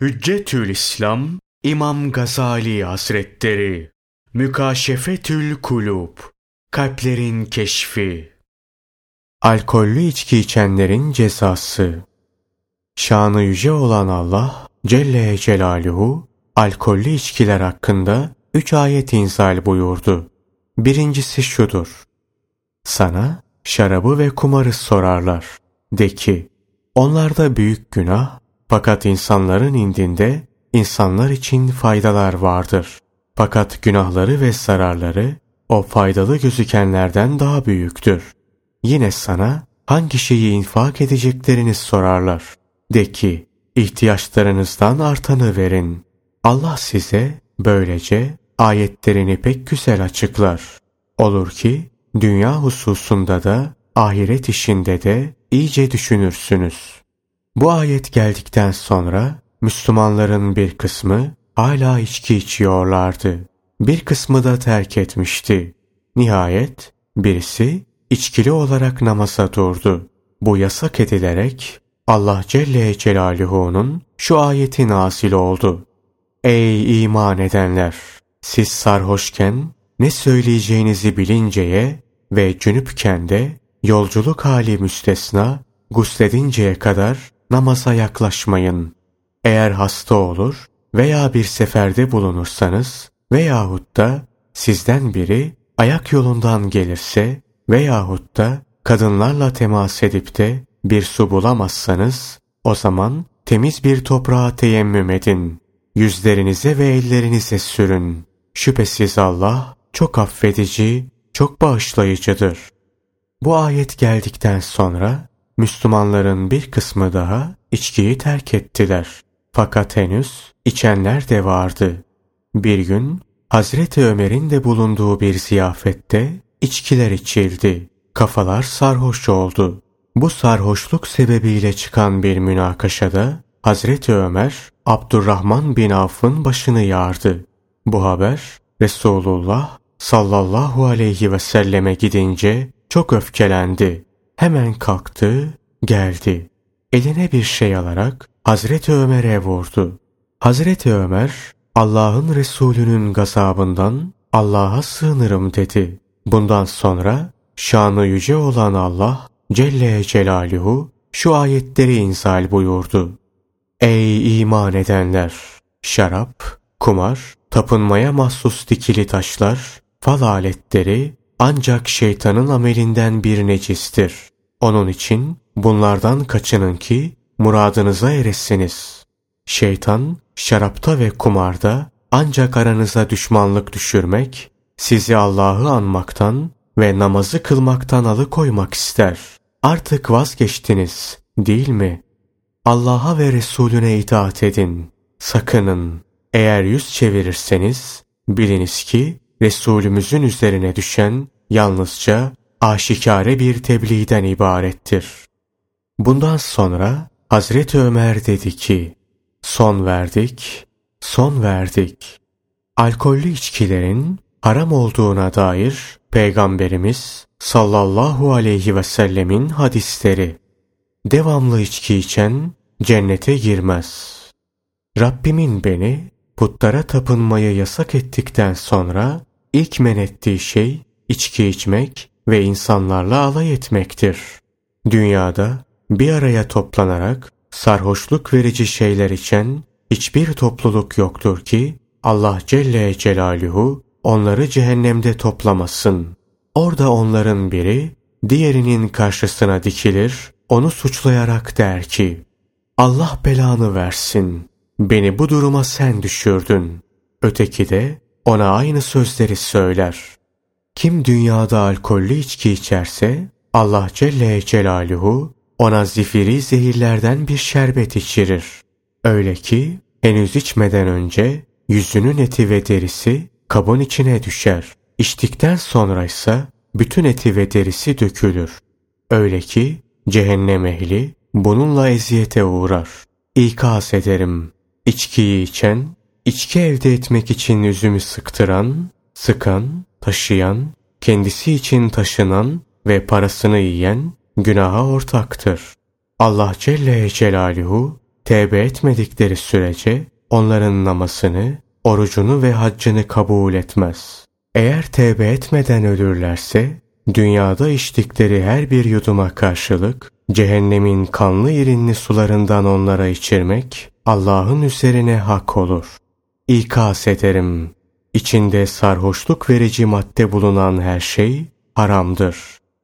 Hüccetül İslam İmam Gazali Hazretleri Mükaşefetül Kulub Kalplerin Keşfi Alkollü içki içenlerin cezası Şanı yüce olan Allah Celle Celaluhu alkollü içkiler hakkında üç ayet inzal buyurdu. Birincisi şudur. Sana şarabı ve kumarı sorarlar. De ki, onlarda büyük günah fakat insanların indinde insanlar için faydalar vardır. Fakat günahları ve zararları o faydalı gözükenlerden daha büyüktür. Yine sana hangi şeyi infak edeceklerini sorarlar. De ki, ihtiyaçlarınızdan artanı verin. Allah size böylece ayetlerini pek güzel açıklar. Olur ki dünya hususunda da ahiret işinde de iyice düşünürsünüz. Bu ayet geldikten sonra Müslümanların bir kısmı hala içki içiyorlardı. Bir kısmı da terk etmişti. Nihayet birisi içkili olarak namaza durdu. Bu yasak edilerek Allah Celle Celaluhu'nun şu ayeti nasil oldu. Ey iman edenler! Siz sarhoşken ne söyleyeceğinizi bilinceye ve cünüpken de yolculuk hali müstesna gusledinceye kadar namaza yaklaşmayın. Eğer hasta olur veya bir seferde bulunursanız veyahut da sizden biri ayak yolundan gelirse veyahut da kadınlarla temas edip de bir su bulamazsanız o zaman temiz bir toprağa teyemmüm edin. Yüzlerinize ve ellerinize sürün. Şüphesiz Allah çok affedici, çok bağışlayıcıdır. Bu ayet geldikten sonra Müslümanların bir kısmı daha içkiyi terk ettiler. Fakat henüz içenler de vardı. Bir gün Hazreti Ömer'in de bulunduğu bir ziyafette içkiler içildi. Kafalar sarhoş oldu. Bu sarhoşluk sebebiyle çıkan bir münakaşada Hazreti Ömer Abdurrahman bin Avf'ın başını yardı. Bu haber Resulullah sallallahu aleyhi ve selleme gidince çok öfkelendi. Hemen kalktı, geldi. Eline bir şey alarak Hazreti Ömer'e vurdu. Hazreti Ömer, Allah'ın Resulü'nün gazabından Allah'a sığınırım dedi. Bundan sonra şanı yüce olan Allah Celle Celaluhu şu ayetleri inzal buyurdu. Ey iman edenler! Şarap, kumar, tapınmaya mahsus dikili taşlar, fal aletleri, ancak şeytanın amelinden bir necistir. Onun için bunlardan kaçının ki muradınıza eresiniz. Şeytan şarapta ve kumarda ancak aranıza düşmanlık düşürmek, sizi Allah'ı anmaktan ve namazı kılmaktan alıkoymak ister. Artık vazgeçtiniz değil mi? Allah'a ve Resulüne itaat edin. Sakının. Eğer yüz çevirirseniz biliniz ki Resulümüzün üzerine düşen yalnızca aşikare bir tebliğden ibarettir. Bundan sonra Hazreti Ömer dedi ki, son verdik, son verdik. Alkollü içkilerin haram olduğuna dair Peygamberimiz sallallahu aleyhi ve sellemin hadisleri. Devamlı içki içen cennete girmez. Rabbimin beni putlara tapınmayı yasak ettikten sonra ilk men ettiği şey içki içmek ve insanlarla alay etmektir. Dünyada bir araya toplanarak sarhoşluk verici şeyler içen hiçbir topluluk yoktur ki Allah Celle Celaluhu onları cehennemde toplamasın. Orada onların biri diğerinin karşısına dikilir, onu suçlayarak der ki, Allah belanı versin, beni bu duruma sen düşürdün. Öteki de ona aynı sözleri söyler. Kim dünyada alkollü içki içerse Allah Celle Celaluhu ona zifiri zehirlerden bir şerbet içirir. Öyle ki henüz içmeden önce yüzünün eti ve derisi kabın içine düşer. İçtikten sonra ise bütün eti ve derisi dökülür. Öyle ki cehennem ehli bununla eziyete uğrar. İkaz ederim. İçkiyi içen, içki elde etmek için üzümü sıktıran, sıkan, taşıyan, kendisi için taşınan ve parasını yiyen günaha ortaktır. Allah Celle Celaluhu tevbe etmedikleri sürece onların namazını, orucunu ve haccını kabul etmez. Eğer tevbe etmeden ölürlerse, dünyada içtikleri her bir yuduma karşılık, cehennemin kanlı irinli sularından onlara içirmek, Allah'ın üzerine hak olur. İkaz ederim, içinde sarhoşluk verici madde bulunan her şey haramdır.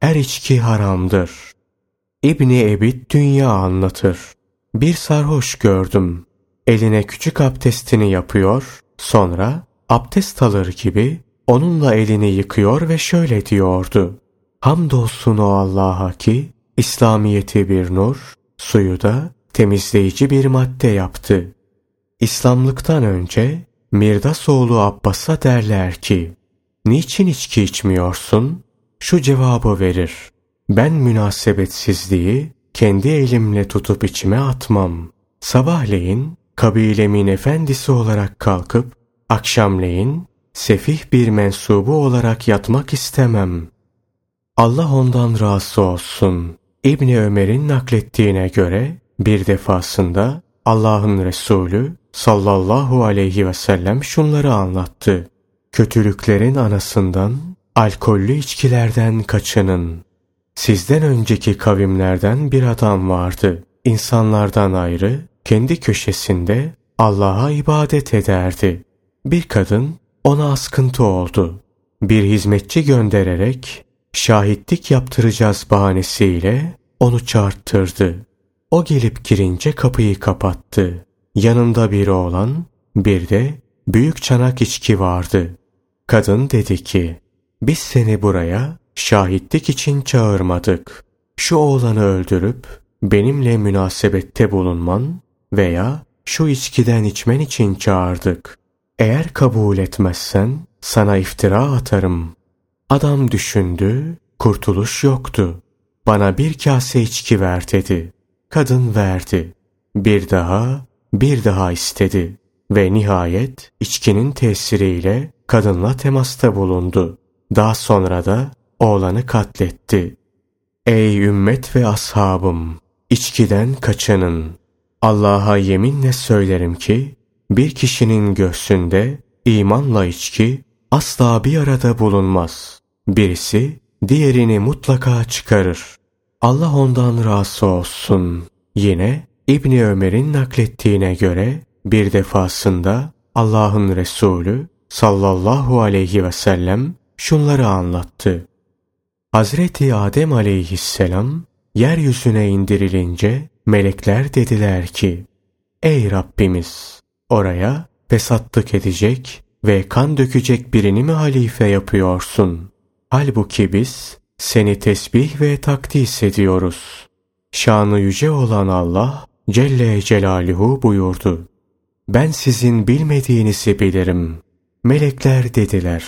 Her içki haramdır. İbni Ebid dünya anlatır. Bir sarhoş gördüm. Eline küçük abdestini yapıyor, sonra abdest alır gibi onunla elini yıkıyor ve şöyle diyordu. Hamdolsun o Allah'a ki İslamiyeti bir nur, suyu da temizleyici bir madde yaptı. İslamlıktan önce Mirdasoğlu Abbas'a derler ki, niçin içki içmiyorsun? Şu cevabı verir. Ben münasebetsizliği kendi elimle tutup içime atmam. Sabahleyin kabilemin efendisi olarak kalkıp, akşamleyin sefih bir mensubu olarak yatmak istemem. Allah ondan razı olsun. İbni Ömer'in naklettiğine göre bir defasında Allah'ın Resulü sallallahu aleyhi ve sellem şunları anlattı. Kötülüklerin anasından, alkollü içkilerden kaçının. Sizden önceki kavimlerden bir adam vardı. İnsanlardan ayrı, kendi köşesinde Allah'a ibadet ederdi. Bir kadın ona askıntı oldu. Bir hizmetçi göndererek şahitlik yaptıracağız bahanesiyle onu çağırttırdı. O gelip girince kapıyı kapattı. Yanında bir oğlan, bir de büyük çanak içki vardı. Kadın dedi ki, biz seni buraya şahitlik için çağırmadık. Şu oğlanı öldürüp benimle münasebette bulunman veya şu içkiden içmen için çağırdık. Eğer kabul etmezsen sana iftira atarım. Adam düşündü, kurtuluş yoktu. Bana bir kase içki ver dedi. Kadın verdi. Bir daha, bir daha istedi. Ve nihayet içkinin tesiriyle kadınla temasta bulundu. Daha sonra da oğlanı katletti. Ey ümmet ve ashabım! içkiden kaçının. Allah'a yeminle söylerim ki, bir kişinin göğsünde imanla içki asla bir arada bulunmaz. Birisi diğerini mutlaka çıkarır. Allah ondan razı olsun. Yine İbni Ömer'in naklettiğine göre bir defasında Allah'ın Resulü sallallahu aleyhi ve sellem şunları anlattı. Hazreti Adem aleyhisselam yeryüzüne indirilince melekler dediler ki Ey Rabbimiz oraya fesatlık edecek ve kan dökecek birini mi halife yapıyorsun? Halbuki biz seni tesbih ve takdis ediyoruz. Şanı yüce olan Allah Celle Celaluhu buyurdu. Ben sizin bilmediğinizi bilirim. Melekler dediler.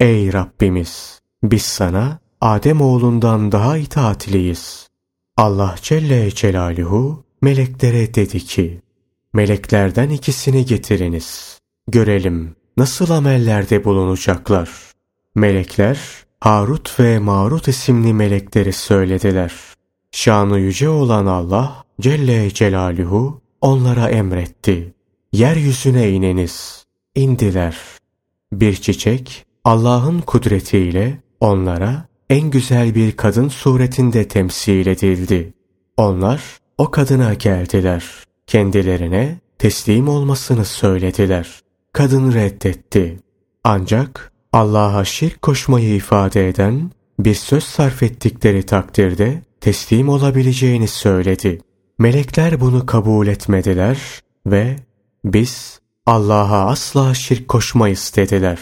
Ey Rabbimiz! Biz sana Adem oğlundan daha itaatliyiz. Allah Celle Celaluhu meleklere dedi ki, Meleklerden ikisini getiriniz. Görelim nasıl amellerde bulunacaklar. Melekler Harut ve Marut isimli melekleri söylediler. Şanı yüce olan Allah Celle Celaluhu onlara emretti. Yeryüzüne ineniz. İndiler. Bir çiçek Allah'ın kudretiyle onlara en güzel bir kadın suretinde temsil edildi. Onlar o kadına geldiler. Kendilerine teslim olmasını söylediler. Kadın reddetti. Ancak Allah'a şirk koşmayı ifade eden bir söz sarf ettikleri takdirde teslim olabileceğini söyledi. Melekler bunu kabul etmediler ve biz Allah'a asla şirk koşmayız dediler.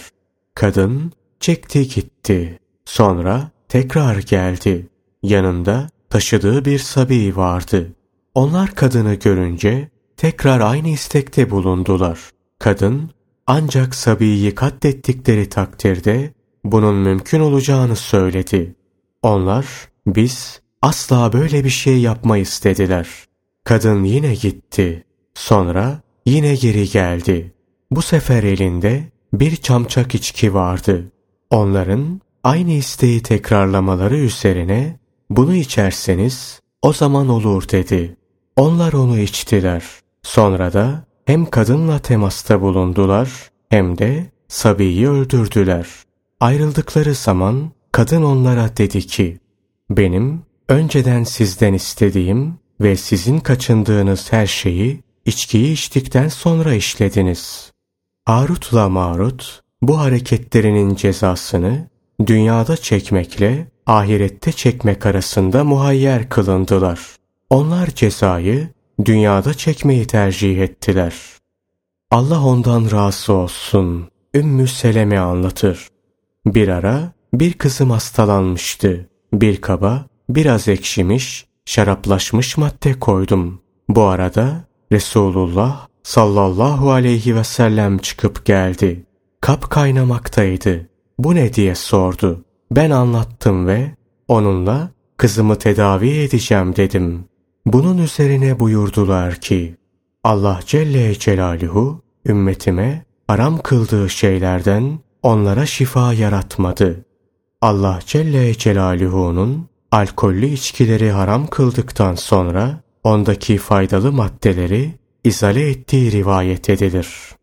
Kadın çekti gitti. Sonra tekrar geldi. Yanında taşıdığı bir sabi vardı. Onlar kadını görünce tekrar aynı istekte bulundular. Kadın ancak sabiyi katlettikleri takdirde bunun mümkün olacağını söyledi. Onlar biz asla böyle bir şey yapmayız dediler. Kadın yine gitti. Sonra yine geri geldi. Bu sefer elinde bir çamçak içki vardı. Onların aynı isteği tekrarlamaları üzerine bunu içerseniz o zaman olur dedi. Onlar onu içtiler. Sonra da hem kadınla temasta bulundular hem de Sabi'yi öldürdüler. Ayrıldıkları zaman kadın onlara dedi ki, benim önceden sizden istediğim ve sizin kaçındığınız her şeyi içkiyi içtikten sonra işlediniz. Harut'la Marut bu hareketlerinin cezasını dünyada çekmekle ahirette çekmek arasında muhayyer kılındılar. Onlar cezayı dünyada çekmeyi tercih ettiler. Allah ondan razı olsun. Ümmü Seleme anlatır. Bir ara bir kızım hastalanmıştı. Bir kaba biraz ekşimiş, şaraplaşmış madde koydum. Bu arada Resulullah sallallahu aleyhi ve sellem çıkıp geldi. Kap kaynamaktaydı. Bu ne diye sordu. Ben anlattım ve onunla kızımı tedavi edeceğim dedim. Bunun üzerine buyurdular ki Allah Celle Celaluhu ümmetime haram kıldığı şeylerden onlara şifa yaratmadı. Allah Celle Celaluhu'nun alkollü içkileri haram kıldıktan sonra ondaki faydalı maddeleri izale ettiği rivayet edilir.